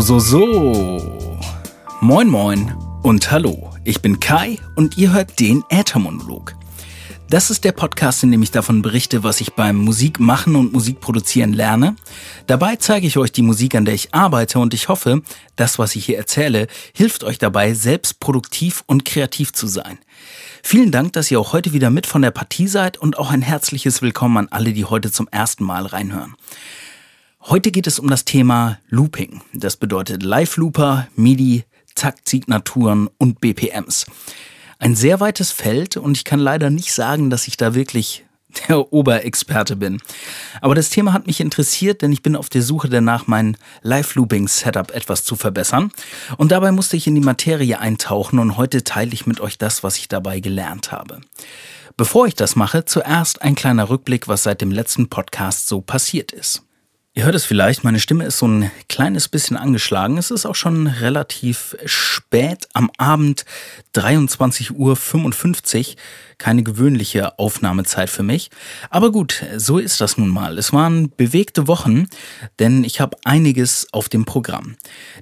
So, so, so. Moin, moin und hallo. Ich bin Kai und ihr hört den Äthermonolog. Das ist der Podcast, in dem ich davon berichte, was ich beim Musikmachen und Musikproduzieren lerne. Dabei zeige ich euch die Musik, an der ich arbeite und ich hoffe, das, was ich hier erzähle, hilft euch dabei, selbst produktiv und kreativ zu sein. Vielen Dank, dass ihr auch heute wieder mit von der Partie seid und auch ein herzliches Willkommen an alle, die heute zum ersten Mal reinhören. Heute geht es um das Thema Looping. Das bedeutet Live-Looper, MIDI, Taktsignaturen und BPMs. Ein sehr weites Feld und ich kann leider nicht sagen, dass ich da wirklich der Oberexperte bin. Aber das Thema hat mich interessiert, denn ich bin auf der Suche danach, mein Live-Looping-Setup etwas zu verbessern. Und dabei musste ich in die Materie eintauchen und heute teile ich mit euch das, was ich dabei gelernt habe. Bevor ich das mache, zuerst ein kleiner Rückblick, was seit dem letzten Podcast so passiert ist. Ihr hört es vielleicht, meine Stimme ist so ein kleines bisschen angeschlagen. Es ist auch schon relativ spät am Abend, 23.55 Uhr. Keine gewöhnliche Aufnahmezeit für mich. Aber gut, so ist das nun mal. Es waren bewegte Wochen, denn ich habe einiges auf dem Programm.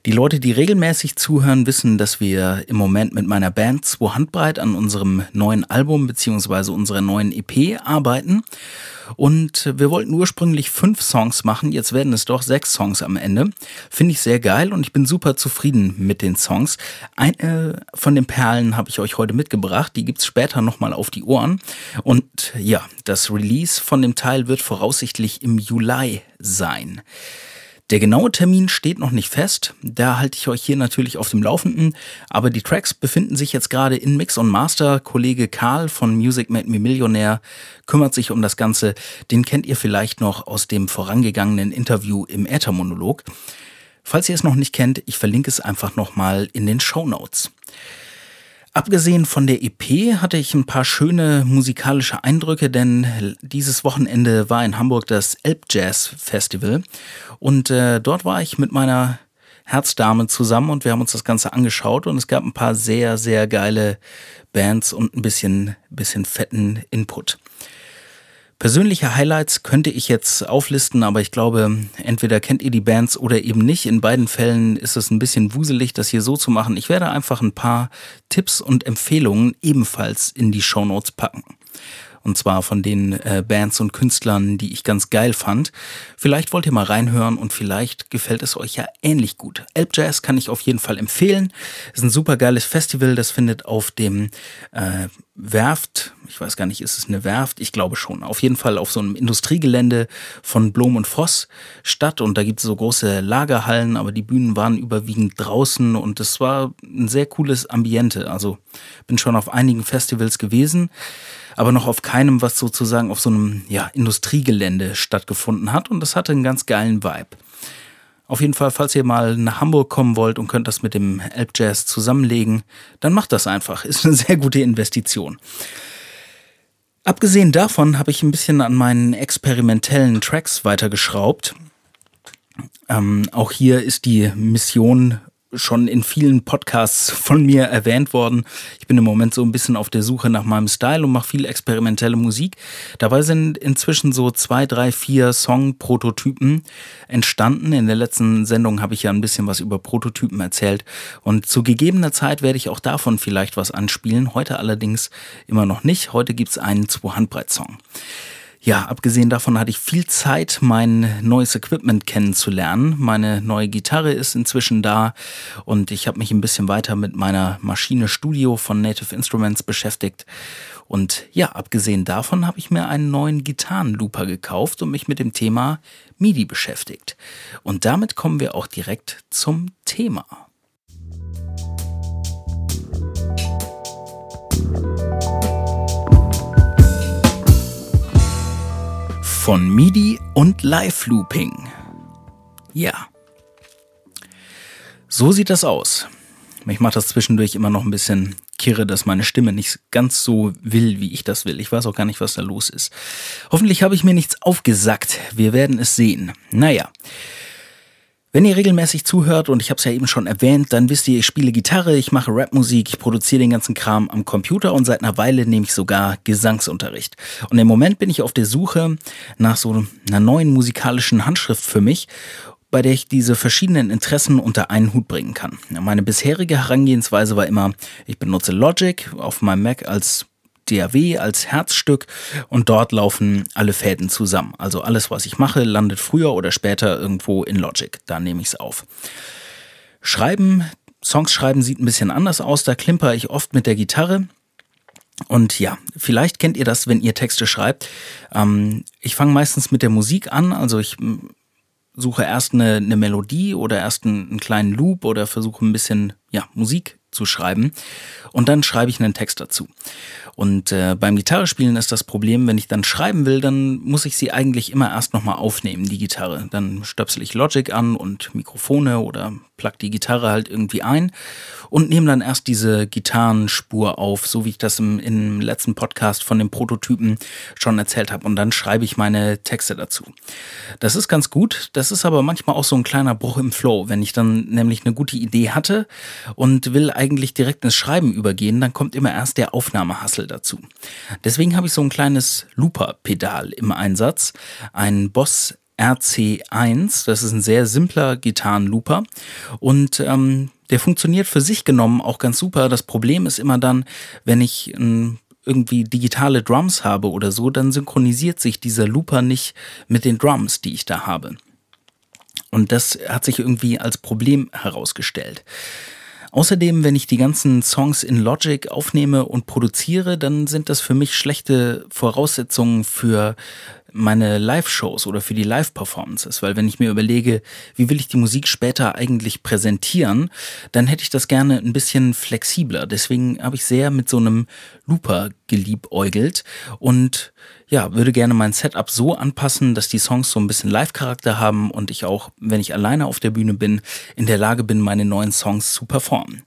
Die Leute, die regelmäßig zuhören, wissen, dass wir im Moment mit meiner Band 2 Handbreit an unserem neuen Album bzw. unserer neuen EP arbeiten. Und wir wollten ursprünglich fünf Songs machen, jetzt werden es doch sechs Songs am Ende. Finde ich sehr geil und ich bin super zufrieden mit den Songs. Eine von den Perlen habe ich euch heute mitgebracht, die gibt es später nochmal auf die Ohren. Und ja, das Release von dem Teil wird voraussichtlich im Juli sein. Der genaue Termin steht noch nicht fest, da halte ich euch hier natürlich auf dem Laufenden, aber die Tracks befinden sich jetzt gerade in Mix und Master. Kollege Karl von Music Made Me Millionär kümmert sich um das Ganze. Den kennt ihr vielleicht noch aus dem vorangegangenen Interview im Äthermonolog. Falls ihr es noch nicht kennt, ich verlinke es einfach nochmal in den Show Notes. Abgesehen von der EP hatte ich ein paar schöne musikalische Eindrücke, denn dieses Wochenende war in Hamburg das Elb Jazz Festival und äh, dort war ich mit meiner Herzdame zusammen und wir haben uns das Ganze angeschaut und es gab ein paar sehr, sehr geile Bands und ein bisschen, bisschen fetten Input. Persönliche Highlights könnte ich jetzt auflisten, aber ich glaube, entweder kennt ihr die Bands oder eben nicht. In beiden Fällen ist es ein bisschen wuselig, das hier so zu machen. Ich werde einfach ein paar Tipps und Empfehlungen ebenfalls in die Show Notes packen. Und zwar von den äh, Bands und Künstlern, die ich ganz geil fand. Vielleicht wollt ihr mal reinhören und vielleicht gefällt es euch ja ähnlich gut. Elb Jazz kann ich auf jeden Fall empfehlen. Ist ein super geiles Festival. Das findet auf dem äh, Werft, ich weiß gar nicht, ist es eine Werft? Ich glaube schon. Auf jeden Fall auf so einem Industriegelände von Blom und Voss statt. Und da gibt es so große Lagerhallen, aber die Bühnen waren überwiegend draußen und es war ein sehr cooles Ambiente. Also bin schon auf einigen Festivals gewesen aber noch auf keinem, was sozusagen auf so einem ja, Industriegelände stattgefunden hat. Und das hatte einen ganz geilen Vibe. Auf jeden Fall, falls ihr mal nach Hamburg kommen wollt und könnt das mit dem Elb Jazz zusammenlegen, dann macht das einfach. Ist eine sehr gute Investition. Abgesehen davon habe ich ein bisschen an meinen experimentellen Tracks weitergeschraubt. Ähm, auch hier ist die Mission schon in vielen Podcasts von mir erwähnt worden. Ich bin im Moment so ein bisschen auf der Suche nach meinem Style und mache viel experimentelle Musik. Dabei sind inzwischen so zwei, drei, vier Song-Prototypen entstanden. In der letzten Sendung habe ich ja ein bisschen was über Prototypen erzählt. Und zu gegebener Zeit werde ich auch davon vielleicht was anspielen. Heute allerdings immer noch nicht. Heute gibt es einen Zwei-Handbreit-Song. Ja, abgesehen davon hatte ich viel Zeit, mein neues Equipment kennenzulernen. Meine neue Gitarre ist inzwischen da und ich habe mich ein bisschen weiter mit meiner Maschine Studio von Native Instruments beschäftigt. Und ja, abgesehen davon habe ich mir einen neuen Gitarrenlooper gekauft und mich mit dem Thema MIDI beschäftigt. Und damit kommen wir auch direkt zum Thema. Von MIDI und Live-Looping. Ja. So sieht das aus. Mich macht das zwischendurch immer noch ein bisschen kirre, dass meine Stimme nicht ganz so will, wie ich das will. Ich weiß auch gar nicht, was da los ist. Hoffentlich habe ich mir nichts aufgesackt. Wir werden es sehen. Naja. Wenn ihr regelmäßig zuhört, und ich habe es ja eben schon erwähnt, dann wisst ihr, ich spiele Gitarre, ich mache Rapmusik, ich produziere den ganzen Kram am Computer und seit einer Weile nehme ich sogar Gesangsunterricht. Und im Moment bin ich auf der Suche nach so einer neuen musikalischen Handschrift für mich bei der ich diese verschiedenen Interessen unter einen Hut bringen kann. Meine bisherige Herangehensweise war immer, ich benutze Logic auf meinem Mac als DAW als Herzstück und dort laufen alle Fäden zusammen. Also alles, was ich mache, landet früher oder später irgendwo in Logic. Da nehme ich es auf. Schreiben, Songs schreiben sieht ein bisschen anders aus. Da klimper ich oft mit der Gitarre. Und ja, vielleicht kennt ihr das, wenn ihr Texte schreibt. Ähm, ich fange meistens mit der Musik an. Also ich suche erst eine, eine Melodie oder erst einen, einen, kleinen Loop oder versuche ein bisschen ja, Musik zu schreiben. Und dann schreibe ich einen Text dazu. Und äh, beim Gitarrespielen ist das Problem, wenn ich dann schreiben will, dann muss ich sie eigentlich immer erst nochmal aufnehmen, die Gitarre. Dann stöpsel ich Logic an und Mikrofone oder plug die Gitarre halt irgendwie ein und nehme dann erst diese Gitarrenspur auf, so wie ich das im, im letzten Podcast von dem Prototypen schon erzählt habe. Und dann schreibe ich meine Texte dazu. Das ist ganz gut. Das ist aber manchmal auch so ein kleiner Bruch im Flow. Wenn ich dann nämlich eine gute Idee hatte und will eigentlich direkt ins Schreiben übergehen, dann kommt immer erst der Aufnahmehassel dazu. Deswegen habe ich so ein kleines Looper-Pedal im Einsatz. Ein Boss RC1. Das ist ein sehr simpler Gitarrenlooper und ähm, der funktioniert für sich genommen auch ganz super. Das Problem ist immer dann, wenn ich ähm, irgendwie digitale Drums habe oder so, dann synchronisiert sich dieser Looper nicht mit den Drums, die ich da habe. Und das hat sich irgendwie als Problem herausgestellt. Außerdem, wenn ich die ganzen Songs in Logic aufnehme und produziere, dann sind das für mich schlechte Voraussetzungen für meine Live-Shows oder für die Live-Performances, weil wenn ich mir überlege, wie will ich die Musik später eigentlich präsentieren, dann hätte ich das gerne ein bisschen flexibler. Deswegen habe ich sehr mit so einem Looper geliebäugelt und ja, würde gerne mein Setup so anpassen, dass die Songs so ein bisschen Live-Charakter haben und ich auch, wenn ich alleine auf der Bühne bin, in der Lage bin, meine neuen Songs zu performen.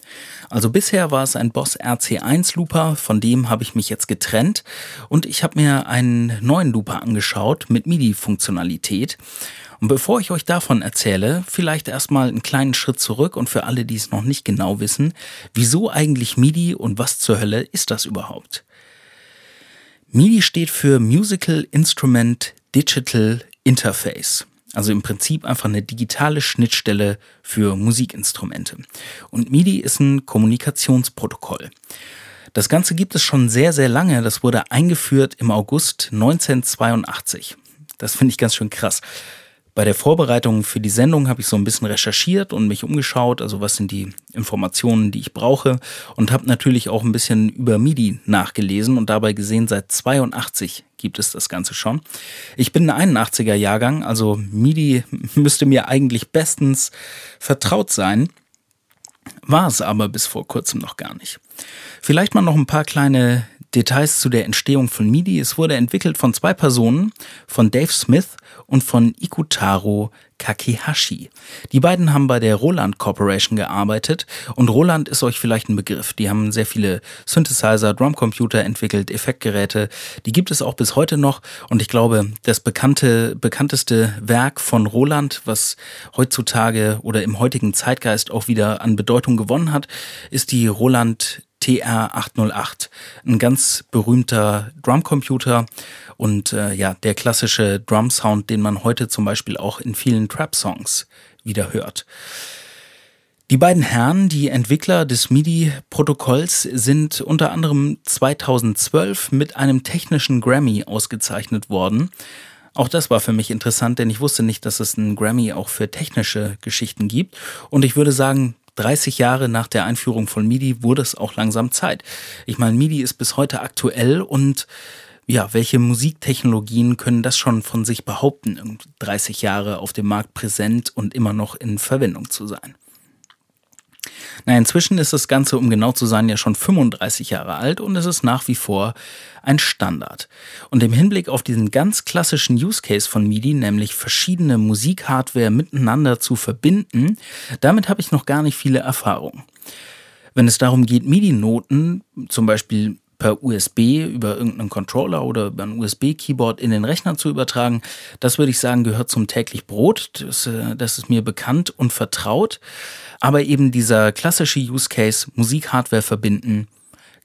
Also bisher war es ein Boss RC1 Looper, von dem habe ich mich jetzt getrennt und ich habe mir einen neuen Looper angeschaut mit MIDI-Funktionalität. Und bevor ich euch davon erzähle, vielleicht erstmal einen kleinen Schritt zurück und für alle, die es noch nicht genau wissen, wieso eigentlich MIDI und was zur Hölle ist das überhaupt? MIDI steht für Musical Instrument Digital Interface. Also im Prinzip einfach eine digitale Schnittstelle für Musikinstrumente. Und MIDI ist ein Kommunikationsprotokoll. Das Ganze gibt es schon sehr, sehr lange. Das wurde eingeführt im August 1982. Das finde ich ganz schön krass. Bei der Vorbereitung für die Sendung habe ich so ein bisschen recherchiert und mich umgeschaut, also was sind die Informationen, die ich brauche und habe natürlich auch ein bisschen über MIDI nachgelesen und dabei gesehen, seit 82 gibt es das Ganze schon. Ich bin ein 81er Jahrgang, also MIDI müsste mir eigentlich bestens vertraut sein, war es aber bis vor kurzem noch gar nicht. Vielleicht mal noch ein paar kleine Details zu der Entstehung von MIDI. Es wurde entwickelt von zwei Personen, von Dave Smith und von Ikutaro Kakehashi. Die beiden haben bei der Roland Corporation gearbeitet und Roland ist euch vielleicht ein Begriff. Die haben sehr viele Synthesizer, Drumcomputer entwickelt, Effektgeräte. Die gibt es auch bis heute noch und ich glaube, das bekannte, bekannteste Werk von Roland, was heutzutage oder im heutigen Zeitgeist auch wieder an Bedeutung gewonnen hat, ist die Roland TR-808, ein ganz berühmter Drumcomputer und äh, ja, der klassische Drum-Sound, den man heute zum Beispiel auch in vielen Trap-Songs wieder hört. Die beiden Herren, die Entwickler des MIDI-Protokolls, sind unter anderem 2012 mit einem technischen Grammy ausgezeichnet worden. Auch das war für mich interessant, denn ich wusste nicht, dass es einen Grammy auch für technische Geschichten gibt. Und ich würde sagen, 30 Jahre nach der Einführung von MIDI wurde es auch langsam Zeit. Ich meine, MIDI ist bis heute aktuell und ja, welche Musiktechnologien können das schon von sich behaupten, 30 Jahre auf dem Markt präsent und immer noch in Verwendung zu sein? Na, inzwischen ist das Ganze, um genau zu sein, ja schon 35 Jahre alt und es ist nach wie vor ein Standard. Und im Hinblick auf diesen ganz klassischen Use Case von MIDI, nämlich verschiedene Musikhardware miteinander zu verbinden, damit habe ich noch gar nicht viele Erfahrungen. Wenn es darum geht, MIDI-Noten, zum Beispiel per USB über irgendeinen Controller oder über ein USB-Keyboard in den Rechner zu übertragen, das würde ich sagen, gehört zum täglich Brot. Das, äh, das ist mir bekannt und vertraut. Aber eben dieser klassische Use Case, Musikhardware verbinden,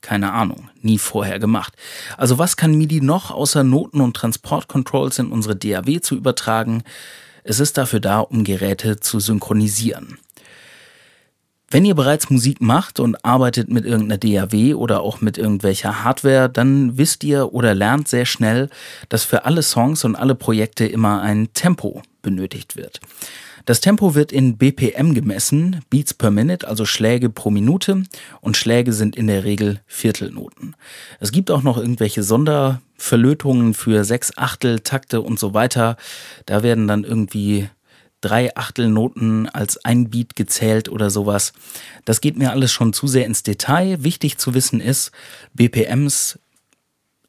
keine Ahnung, nie vorher gemacht. Also was kann MIDI noch außer Noten und Transportcontrols in unsere DAW zu übertragen? Es ist dafür da, um Geräte zu synchronisieren. Wenn ihr bereits Musik macht und arbeitet mit irgendeiner DAW oder auch mit irgendwelcher Hardware, dann wisst ihr oder lernt sehr schnell, dass für alle Songs und alle Projekte immer ein Tempo benötigt wird. Das Tempo wird in BPM gemessen, Beats per Minute, also Schläge pro Minute, und Schläge sind in der Regel Viertelnoten. Es gibt auch noch irgendwelche Sonderverlötungen für sechs Achtel, Takte und so weiter. Da werden dann irgendwie drei Achtelnoten als ein Beat gezählt oder sowas. Das geht mir alles schon zu sehr ins Detail. Wichtig zu wissen ist, BPMs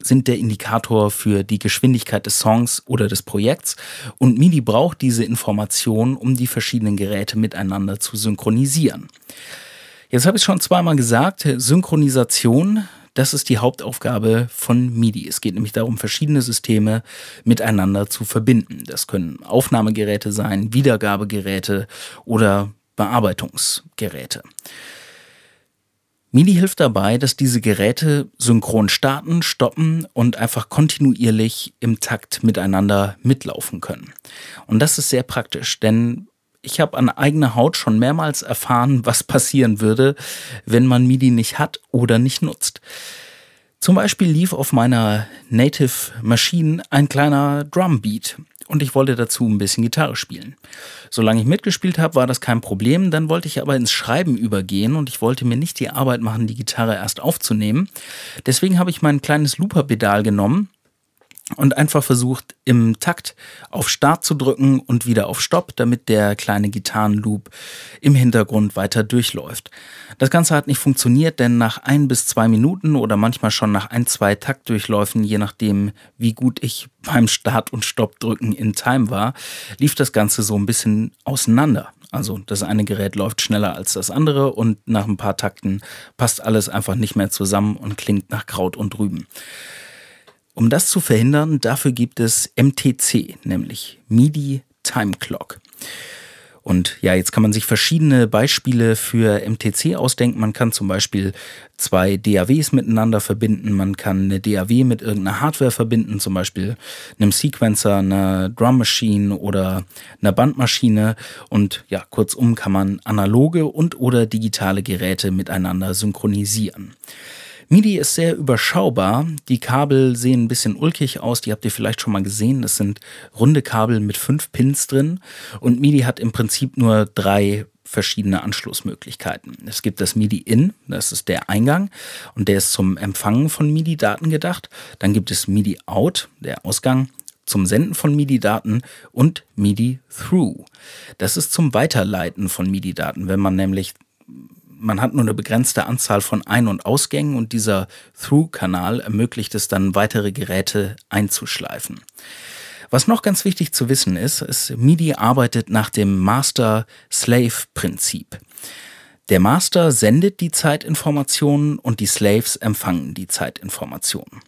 sind der Indikator für die Geschwindigkeit des Songs oder des Projekts und MIDI braucht diese Information, um die verschiedenen Geräte miteinander zu synchronisieren. Jetzt habe ich schon zweimal gesagt, Synchronisation, das ist die Hauptaufgabe von MIDI. Es geht nämlich darum, verschiedene Systeme miteinander zu verbinden. Das können Aufnahmegeräte sein, Wiedergabegeräte oder Bearbeitungsgeräte. MIDI hilft dabei, dass diese Geräte synchron starten, stoppen und einfach kontinuierlich im Takt miteinander mitlaufen können. Und das ist sehr praktisch, denn ich habe an eigener Haut schon mehrmals erfahren, was passieren würde, wenn man MIDI nicht hat oder nicht nutzt. Zum Beispiel lief auf meiner Native Machine ein kleiner Drumbeat und ich wollte dazu ein bisschen Gitarre spielen. Solange ich mitgespielt habe, war das kein Problem. Dann wollte ich aber ins Schreiben übergehen und ich wollte mir nicht die Arbeit machen, die Gitarre erst aufzunehmen. Deswegen habe ich mein kleines Looper-Pedal genommen und einfach versucht, im Takt auf Start zu drücken und wieder auf Stopp, damit der kleine Gitarrenloop im Hintergrund weiter durchläuft. Das Ganze hat nicht funktioniert, denn nach ein bis zwei Minuten oder manchmal schon nach ein, zwei Taktdurchläufen, je nachdem, wie gut ich beim Start und Stopp drücken in Time war, lief das Ganze so ein bisschen auseinander. Also das eine Gerät läuft schneller als das andere und nach ein paar Takten passt alles einfach nicht mehr zusammen und klingt nach Kraut und Rüben. Um das zu verhindern, dafür gibt es MTC, nämlich MIDI Time Clock. Und ja, jetzt kann man sich verschiedene Beispiele für MTC ausdenken. Man kann zum Beispiel zwei DAWs miteinander verbinden. Man kann eine DAW mit irgendeiner Hardware verbinden, zum Beispiel einem Sequencer, einer Drum Machine oder einer Bandmaschine. Und ja, kurzum kann man analoge und oder digitale Geräte miteinander synchronisieren. MIDI ist sehr überschaubar. Die Kabel sehen ein bisschen ulkig aus. Die habt ihr vielleicht schon mal gesehen. Das sind runde Kabel mit fünf Pins drin. Und MIDI hat im Prinzip nur drei verschiedene Anschlussmöglichkeiten. Es gibt das MIDI-In, das ist der Eingang und der ist zum Empfangen von MIDI-Daten gedacht. Dann gibt es MIDI-Out, der Ausgang zum Senden von MIDI-Daten und MIDI-Through. Das ist zum Weiterleiten von MIDI-Daten, wenn man nämlich man hat nur eine begrenzte Anzahl von Ein- und Ausgängen und dieser Through-Kanal ermöglicht es dann, weitere Geräte einzuschleifen. Was noch ganz wichtig zu wissen ist, ist, MIDI arbeitet nach dem Master-Slave-Prinzip. Der Master sendet die Zeitinformationen und die Slaves empfangen die Zeitinformationen.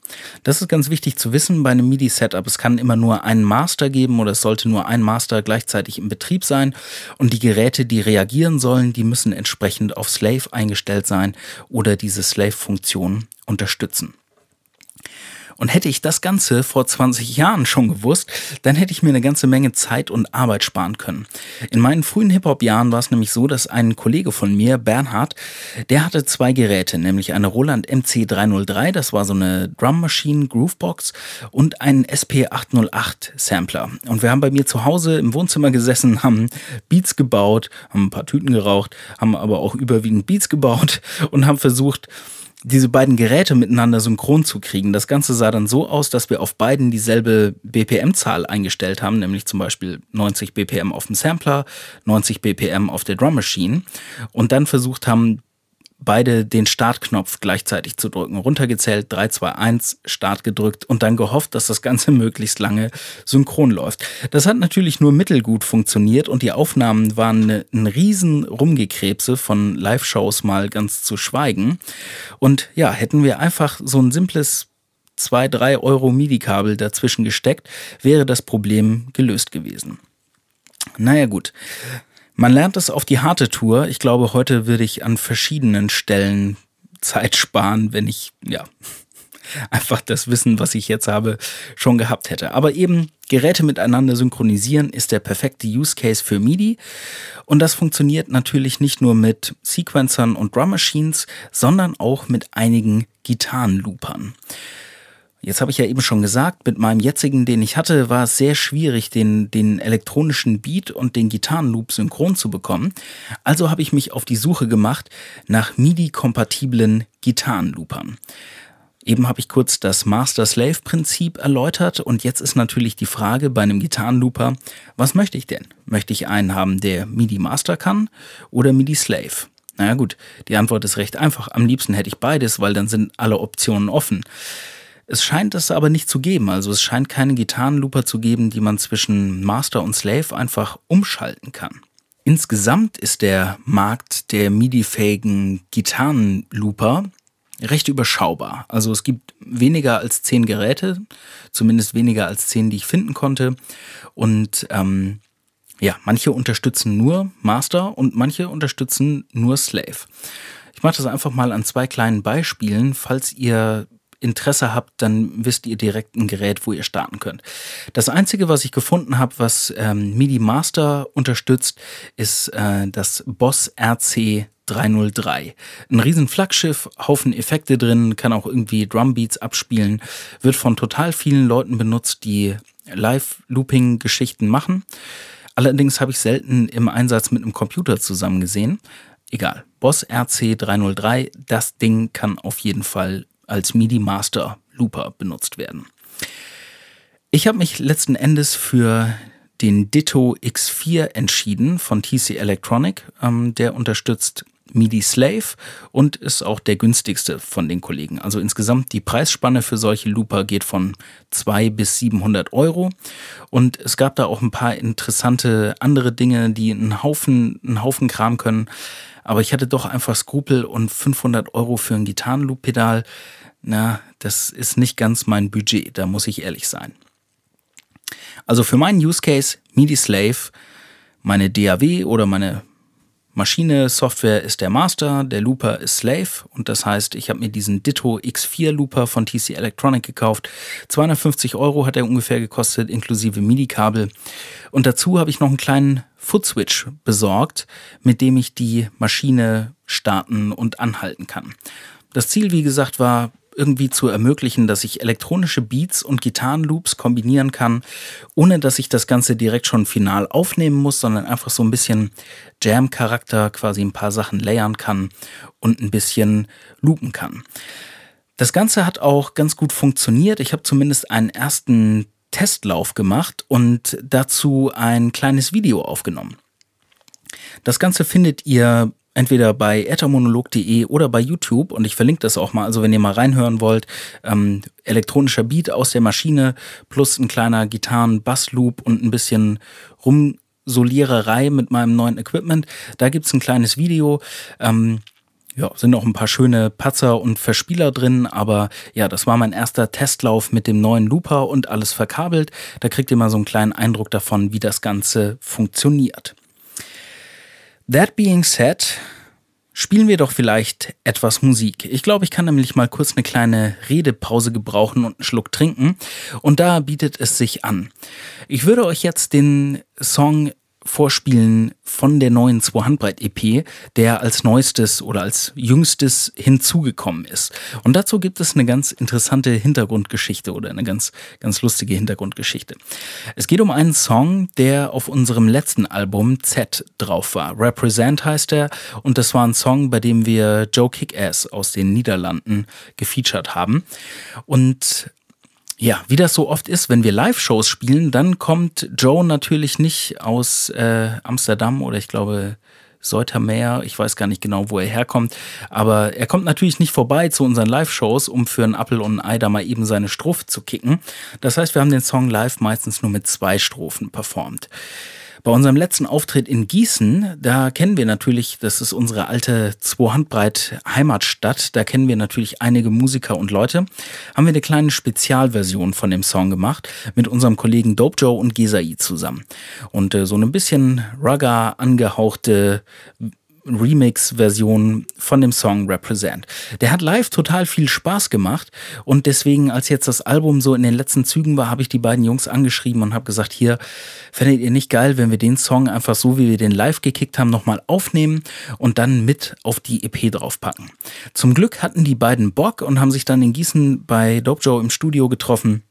Das ist ganz wichtig zu wissen bei einem MIDI-Setup. Es kann immer nur einen Master geben oder es sollte nur ein Master gleichzeitig im Betrieb sein und die Geräte, die reagieren sollen, die müssen entsprechend auf Slave eingestellt sein oder diese Slave-Funktion unterstützen. Und hätte ich das Ganze vor 20 Jahren schon gewusst, dann hätte ich mir eine ganze Menge Zeit und Arbeit sparen können. In meinen frühen Hip-Hop-Jahren war es nämlich so, dass ein Kollege von mir, Bernhard, der hatte zwei Geräte, nämlich eine Roland MC303, das war so eine Drum Machine Groovebox und einen SP808 Sampler. Und wir haben bei mir zu Hause im Wohnzimmer gesessen, haben Beats gebaut, haben ein paar Tüten geraucht, haben aber auch überwiegend Beats gebaut und haben versucht, diese beiden Geräte miteinander synchron zu kriegen. Das Ganze sah dann so aus, dass wir auf beiden dieselbe BPM-Zahl eingestellt haben, nämlich zum Beispiel 90 BPM auf dem Sampler, 90 BPM auf der Drum Machine und dann versucht haben, beide den Startknopf gleichzeitig zu drücken. Runtergezählt, 3, 2, 1, Start gedrückt und dann gehofft, dass das Ganze möglichst lange synchron läuft. Das hat natürlich nur mittelgut funktioniert und die Aufnahmen waren ein riesen Rumgekrebse von Live-Shows mal ganz zu schweigen. Und ja, hätten wir einfach so ein simples 2, 3 Euro MIDI-Kabel dazwischen gesteckt, wäre das Problem gelöst gewesen. Naja gut. Man lernt es auf die harte Tour. Ich glaube, heute würde ich an verschiedenen Stellen Zeit sparen, wenn ich, ja, einfach das Wissen, was ich jetzt habe, schon gehabt hätte. Aber eben Geräte miteinander synchronisieren ist der perfekte Use Case für MIDI. Und das funktioniert natürlich nicht nur mit Sequencern und Drum Machines, sondern auch mit einigen Gitarrenloopern. Jetzt habe ich ja eben schon gesagt, mit meinem jetzigen, den ich hatte, war es sehr schwierig, den, den elektronischen Beat und den Gitarrenloop synchron zu bekommen. Also habe ich mich auf die Suche gemacht nach MIDI-kompatiblen Gitarrenloopern. Eben habe ich kurz das Master-Slave-Prinzip erläutert und jetzt ist natürlich die Frage bei einem Gitarrenlooper, was möchte ich denn? Möchte ich einen haben, der MIDI-Master kann oder MIDI-Slave? Naja gut, die Antwort ist recht einfach. Am liebsten hätte ich beides, weil dann sind alle Optionen offen. Es scheint es aber nicht zu geben. Also es scheint keine Gitarrenlooper zu geben, die man zwischen Master und Slave einfach umschalten kann. Insgesamt ist der Markt der MIDI-fähigen Gitarrenlooper recht überschaubar. Also es gibt weniger als zehn Geräte, zumindest weniger als zehn, die ich finden konnte. Und ähm, ja, manche unterstützen nur Master und manche unterstützen nur Slave. Ich mache das einfach mal an zwei kleinen Beispielen, falls ihr Interesse habt, dann wisst ihr direkt ein Gerät, wo ihr starten könnt. Das einzige, was ich gefunden habe, was ähm, MIDI Master unterstützt, ist äh, das Boss RC 303. Ein riesen Flaggschiff, Haufen Effekte drin, kann auch irgendwie Drumbeats abspielen, wird von total vielen Leuten benutzt, die Live-Looping-Geschichten machen. Allerdings habe ich selten im Einsatz mit einem Computer zusammen gesehen. Egal. Boss RC 303, das Ding kann auf jeden Fall als MIDI Master Looper benutzt werden. Ich habe mich letzten Endes für den Ditto X4 entschieden von TC Electronic. Ähm, der unterstützt MIDI Slave und ist auch der günstigste von den Kollegen. Also insgesamt die Preisspanne für solche Looper geht von 2 bis 700 Euro. Und es gab da auch ein paar interessante andere Dinge, die einen Haufen, einen Haufen Kram können. Aber ich hatte doch einfach Skrupel und 500 Euro für ein Gitarrenloop-Pedal na, das ist nicht ganz mein Budget, da muss ich ehrlich sein. Also für meinen Use Case MIDI Slave, meine DAW oder meine Maschine, Software ist der Master, der Looper ist Slave und das heißt, ich habe mir diesen Ditto X4 Looper von TC Electronic gekauft. 250 Euro hat er ungefähr gekostet, inklusive MIDI-Kabel. Und dazu habe ich noch einen kleinen Footswitch besorgt, mit dem ich die Maschine starten und anhalten kann. Das Ziel, wie gesagt, war irgendwie zu ermöglichen, dass ich elektronische Beats und Gitarrenloops kombinieren kann, ohne dass ich das Ganze direkt schon final aufnehmen muss, sondern einfach so ein bisschen Jam-Charakter, quasi ein paar Sachen layern kann und ein bisschen loopen kann. Das Ganze hat auch ganz gut funktioniert. Ich habe zumindest einen ersten Testlauf gemacht und dazu ein kleines Video aufgenommen. Das Ganze findet ihr entweder bei ethermonolog.de oder bei YouTube und ich verlinke das auch mal. Also wenn ihr mal reinhören wollt, ähm, elektronischer Beat aus der Maschine plus ein kleiner Gitarren-Bass-Loop und ein bisschen Rumsoliererei mit meinem neuen Equipment. Da gibt's ein kleines Video. Ähm, ja, sind auch ein paar schöne Patzer und Verspieler drin, aber ja, das war mein erster Testlauf mit dem neuen Looper und alles verkabelt. Da kriegt ihr mal so einen kleinen Eindruck davon, wie das Ganze funktioniert. That being said, spielen wir doch vielleicht etwas Musik. Ich glaube, ich kann nämlich mal kurz eine kleine Redepause gebrauchen und einen Schluck trinken. Und da bietet es sich an. Ich würde euch jetzt den Song vorspielen von der neuen Zwei-Handbreit-EP, der als neuestes oder als jüngstes hinzugekommen ist. Und dazu gibt es eine ganz interessante Hintergrundgeschichte oder eine ganz, ganz lustige Hintergrundgeschichte. Es geht um einen Song, der auf unserem letzten Album Z drauf war. Represent heißt er und das war ein Song, bei dem wir Joe Kickass aus den Niederlanden gefeatured haben. Und ja, wie das so oft ist, wenn wir Live-Shows spielen, dann kommt Joe natürlich nicht aus äh, Amsterdam oder ich glaube Seutermeer, ich weiß gar nicht genau, wo er herkommt, aber er kommt natürlich nicht vorbei zu unseren Live-Shows, um für einen Appel und ein Ei da mal eben seine Strophe zu kicken. Das heißt, wir haben den Song live meistens nur mit zwei Strophen performt. Bei unserem letzten Auftritt in Gießen, da kennen wir natürlich, das ist unsere alte Zwei-Handbreit Heimatstadt, da kennen wir natürlich einige Musiker und Leute, haben wir eine kleine Spezialversion von dem Song gemacht mit unserem Kollegen Dope Joe und Gesai zusammen. Und äh, so ein bisschen Rugger angehauchte Remix-Version von dem Song Represent. Der hat live total viel Spaß gemacht und deswegen, als jetzt das Album so in den letzten Zügen war, habe ich die beiden Jungs angeschrieben und habe gesagt, hier, fändet ihr nicht geil, wenn wir den Song einfach so, wie wir den live gekickt haben, nochmal aufnehmen und dann mit auf die EP draufpacken. Zum Glück hatten die beiden Bock und haben sich dann in Gießen bei Dope Joe im Studio getroffen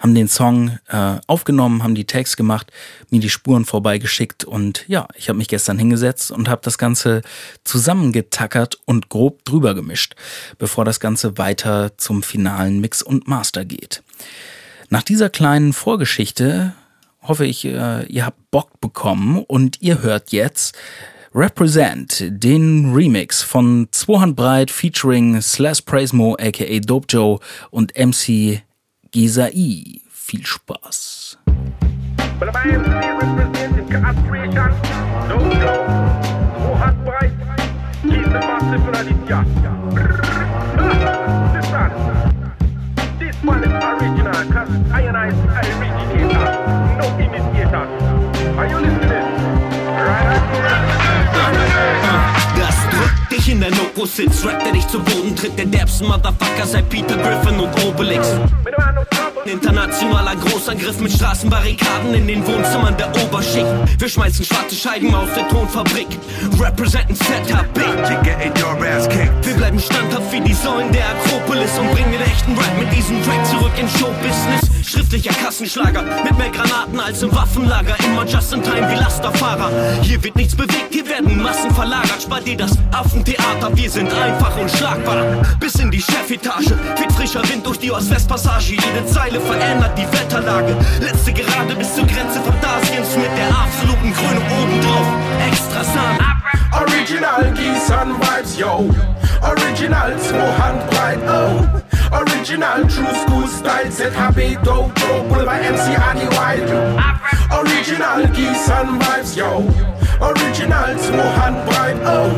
haben den Song äh, aufgenommen, haben die Tags gemacht, mir die Spuren vorbeigeschickt und ja, ich habe mich gestern hingesetzt und habe das Ganze zusammengetackert und grob drüber gemischt, bevor das Ganze weiter zum finalen Mix und Master geht. Nach dieser kleinen Vorgeschichte hoffe ich, äh, ihr habt Bock bekommen und ihr hört jetzt Represent, den Remix von Zwohand Breit featuring Slash Praisemo aka Dope Joe und MC Gisai. Viel Spaß. This one is original, cause I and I originator, no imitators. Are you listening? Der Noko sitzt, rappt er dich zu Boden, tritt der derbsten Motherfucker seit Peter Griffin und Obelix. Internationaler Großangriff mit Straßenbarrikaden in den Wohnzimmern der Oberschicht. Wir schmeißen schwarze Scheiben aus der Tonfabrik. Representen ZHB. Wir bleiben standhaft wie die Säulen der Akropolis und bringen den echten Rap mit diesem Track zurück ins Showbusiness. Schriftlicher Kassenschlager mit mehr Granaten als im Waffenlager. Immer just in time wie Lasterfahrer. Hier wird nichts bewegt, hier werden Massen verlagert. Spar dir das Affentheater, wir sind einfach unschlagbar. Bis in die Chefetage weht frischer Wind durch die Ost-West-Passage. Jede Zeile verändert die Wetterlage. Letzte Gerade bis zur Grenze Fantasiens mit der absoluten Krönung obendrauf. Extra Sahne. Original Gießen Vibes, yo. Original zwei Handbreit, oh. Original True School Style, ZHB Dojo, Boulevard MC Adi Wild. Original Gießen Vibes, yo. Original zwei Handbreit, oh.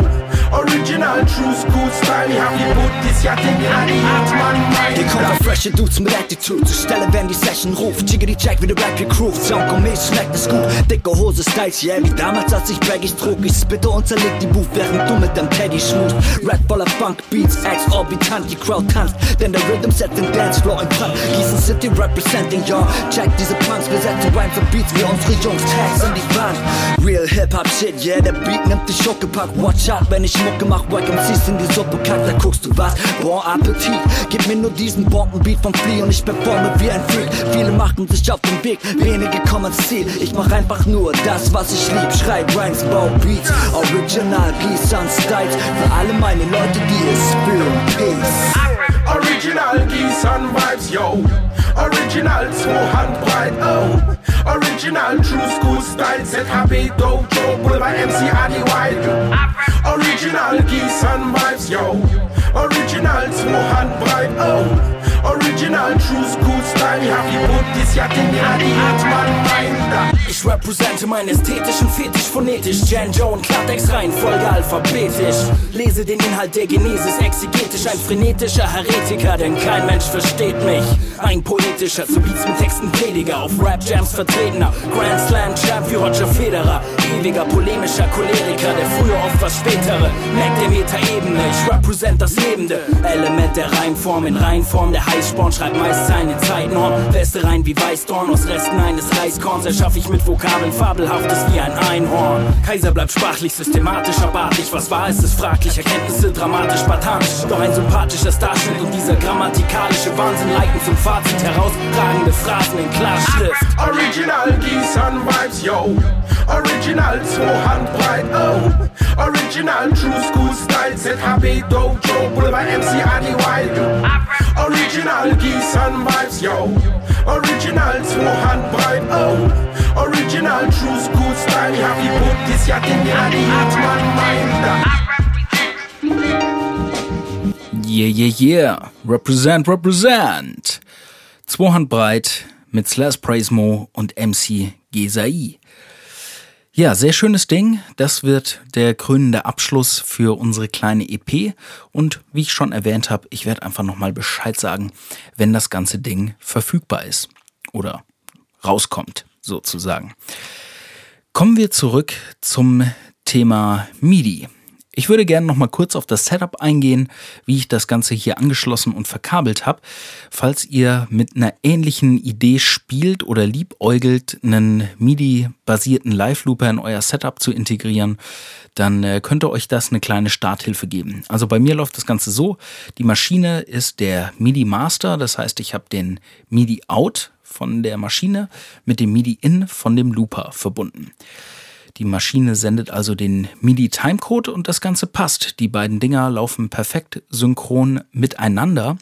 Original, true school style, ich hab die Booties, ja den Adi hat man Hier kommt ein fresher Dudes mit Attitude. Zur Stelle, wenn die Session ruft Jiggity Jack wie der Rap gegroovt Song und mich schmeckt es gut. Dicke Hose, Styles, yeah. Wie damals, als ich Baggies trug Ich spitte und zerleg die Buch, während du mit dem Teddy schmust. Rap voller Funk Beats, exorbitant Die Crowd tanzt, denn der Rhythm set den Dancefloor in Brand. Gießen City representing, y'all Check diese Punks, wir setzen Rhymes und Beats Wie unsere Jungs, Tags in die Wand. Real Hip-Hop Shit, yeah Der Beat nimmt die Schuckepack Watch out, wenn ich Mucke mach Wack MCs in die Suppe kack, da guckst du was? Bon Appetit, gib mir nur diesen Bombenbeat vom Flea und ich performe wie ein Freak. Viele machen sich auf den Weg, wenige kommen ins Ziel. Ich mach einfach nur das, was ich lieb. Schreib Rhymes, bau Beats, Original Gießan Styles. Für alle meine Leute, die es fühlen. Peace. Original Gießan Vibes, yo. Original zwei Handbreit, oh. Original True School Style, ZHB Dojo, Boulevard MC Adi Wild. Original Gießen Vibes, yo. Original zwei Handbreit, oh. Original True School Style, ich hab die Booties, ja den Adi hat man meint. Ich represente meinen ästhetischen Fetisch phonetisch. Jan Joe und Klartext Reihenfolge alphabetisch. Lese den Inhalt der Genesis exegetisch. Ein frenetischer Heretiker, denn kein Mensch versteht mich. Ein poetischer, zu Beats mit Texten Prediger. Auf Rap-Jams vertretener. Grand Slam Champ wie Roger Federer. Ewiger polemischer Choleriker, der früher oft was spätere. Merkt der Metaebene, ich represent das Lebende. Element der Reimform in Reinform. Der Heißsporn schreibt meist seine Zeitnorm. Weste rein wie Weißdorn aus Resten eines Reiskorns erschaffe ich mit Vokabeln fabelhaftes wie ein Einhorn. Kaiser bleibt sprachlich, systematisch, abartig. Was wahr ist, ist fraglich. Erkenntnisse dramatisch, spartanisch. Doch ein sympathischer Starschnitt und dieser grammatikalische Wahnsinn leiten zum Fazit herausragende Phrasen in Klarschrift. Original Gießan Vibes, yo. Original zwei Handbreit, oh. Original True School Style, ZHB Dojo, Boulevard MC Adi Wild. Original Gießan Vibes, yo. Original zwei Handbreit, oh. Original True School Style, ja wie gut das ja den ja die hat man meint. Yeah, yeah, yeah. Represent, represent. Zwei Handbreit mit Slash Praisemo und MC Gesai. Ja, sehr schönes Ding. Das wird der krönende Abschluss für unsere kleine EP. Und wie ich schon erwähnt habe, ich werde einfach nochmal Bescheid sagen, wenn das ganze Ding verfügbar ist oder rauskommt, sozusagen. Kommen wir zurück zum Thema MIDI. Ich würde gerne noch mal kurz auf das Setup eingehen, wie ich das Ganze hier angeschlossen und verkabelt habe. Falls ihr mit einer ähnlichen Idee spielt oder liebäugelt, einen MIDI-basierten Live-Looper in euer Setup zu integrieren, dann äh, könnte euch das eine kleine Starthilfe geben. Also bei mir läuft das Ganze so, die Maschine ist der MIDI-Master, das heißt, ich habe den MIDI-Out von der Maschine mit dem MIDI-In von dem Looper verbunden. Die Maschine sendet also den MIDI-Timecode und das Ganze passt. Die beiden Dinger laufen perfekt synchron miteinander.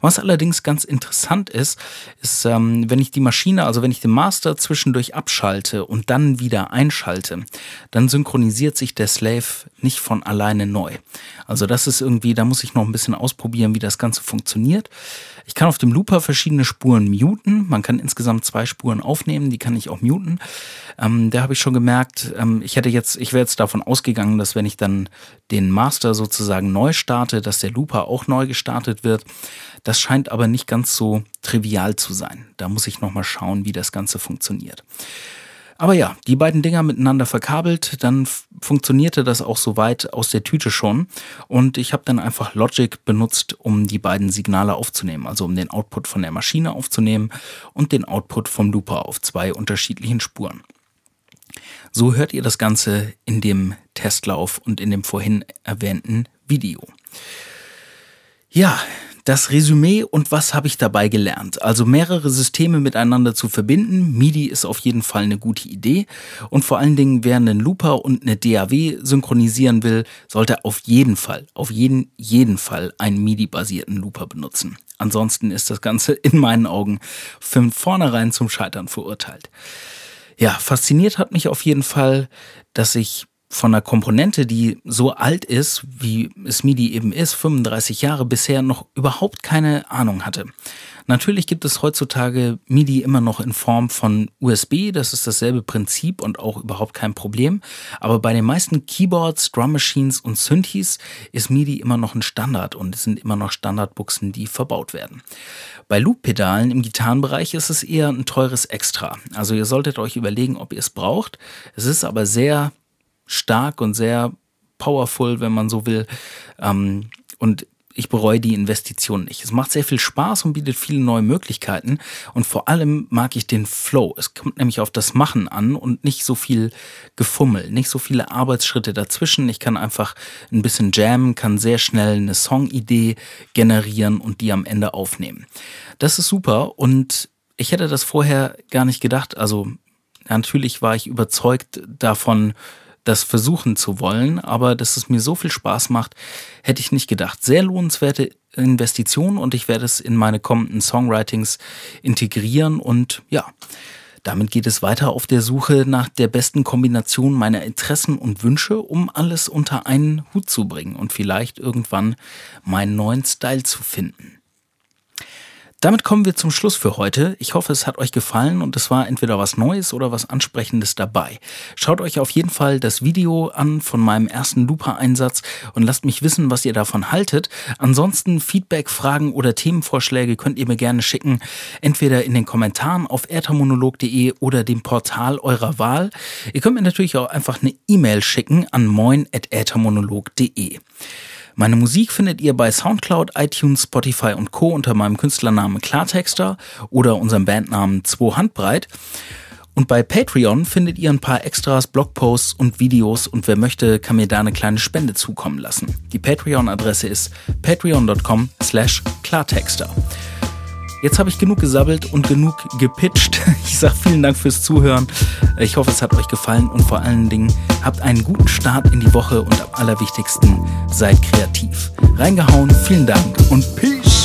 Was allerdings ganz interessant ist, ist, ähm, wenn ich die Maschine, also wenn ich den Master zwischendurch abschalte und dann wieder einschalte, dann synchronisiert sich der Slave nicht von alleine neu. Also das ist irgendwie, da muss ich noch ein bisschen ausprobieren, wie das Ganze funktioniert. Ich kann auf dem Looper verschiedene Spuren muten. Man kann insgesamt zwei Spuren aufnehmen, die kann ich auch muten. Ähm, da habe ich schon gemerkt, ähm, ich hätte jetzt, ich wäre jetzt davon ausgegangen, dass wenn ich dann den Master sozusagen neu starte, dass der Looper auch neu gestartet wird. Das scheint aber nicht ganz so trivial zu sein. Da muss ich nochmal schauen, wie das Ganze funktioniert. Aber ja, die beiden Dinger miteinander verkabelt, dann funktionierte das auch soweit aus der Tüte schon. Und ich habe dann einfach Logic benutzt, um die beiden Signale aufzunehmen. Also um den Output von der Maschine aufzunehmen und den Output vom Looper auf zwei unterschiedlichen Spuren. So hört ihr das Ganze in dem Testlauf und in dem vorhin erwähnten Video. Ja, das Resümee und was habe ich dabei gelernt? Also mehrere Systeme miteinander zu verbinden. MIDI ist auf jeden Fall eine gute Idee. Und vor allen Dingen, wer einen Looper und eine DAW synchronisieren will, sollte auf jeden Fall, auf jeden, jeden Fall einen MIDI-basierten Looper benutzen. Ansonsten ist das Ganze in meinen Augen von vornherein zum Scheitern verurteilt. Ja, fasziniert hat mich auf jeden Fall, dass ich von einer Komponente, die so alt ist, wie es MIDI eben ist, 35 Jahre bisher noch überhaupt keine Ahnung hatte. Natürlich gibt es heutzutage MIDI immer noch in Form von USB, das ist dasselbe Prinzip und auch überhaupt kein Problem. Aber bei den meisten Keyboards, Drum Machines und Synthes ist MIDI immer noch ein Standard und es sind immer noch Standardbuchsen, die verbaut werden. Bei Loop-Pedalen im Gitarrenbereich ist es eher ein teures Extra. Also ihr solltet euch überlegen, ob ihr es braucht. Es ist aber sehr stark und sehr powerful, wenn man so will. Ähm, und ich bereue die Investition nicht. Es macht sehr viel Spaß und bietet viele neue Möglichkeiten. Und vor allem mag ich den Flow. Es kommt nämlich auf das Machen an und nicht so viel Gefummel, nicht so viele Arbeitsschritte dazwischen. Ich kann einfach ein bisschen jammen, kann sehr schnell eine Songidee generieren und die am Ende aufnehmen. Das ist super und ich hätte das vorher gar nicht gedacht. Also natürlich war ich überzeugt davon, das versuchen zu wollen, aber dass es mir so viel Spaß macht, hätte ich nicht gedacht. Sehr lohnenswerte Investition und ich werde es in meine kommenden Songwritings integrieren und ja, damit geht es weiter auf der Suche nach der besten Kombination meiner Interessen und Wünsche, um alles unter einen Hut zu bringen und vielleicht irgendwann meinen neuen Style zu finden. Damit kommen wir zum Schluss für heute. Ich hoffe, es hat euch gefallen und es war entweder was Neues oder was Ansprechendes dabei. Schaut euch auf jeden Fall das Video an von meinem ersten Looper-Einsatz und lasst mich wissen, was ihr davon haltet. Ansonsten Feedback, Fragen oder Themenvorschläge könnt ihr mir gerne schicken, entweder in den Kommentaren auf ertamonolog.de oder dem Portal eurer Wahl. Ihr könnt mir natürlich auch einfach eine E-Mail schicken an moin.ertamonolog.de. Meine Musik findet ihr bei Soundcloud, iTunes, Spotify und Co. unter meinem Künstlernamen Klartexter oder unserem Bandnamen 2 Handbreit. Und bei Patreon findet ihr ein paar Extras, Blogposts und Videos und wer möchte, kann mir da eine kleine Spende zukommen lassen. Die Patreon-Adresse ist patreon.com slash Klartexter. Jetzt habe ich genug gesabbelt und genug gepitcht. Ich sage vielen Dank fürs Zuhören. Ich hoffe, es hat euch gefallen und vor allen Dingen habt einen guten Start in die Woche und am allerwichtigsten seid kreativ. Reingehauen, vielen Dank und Peace!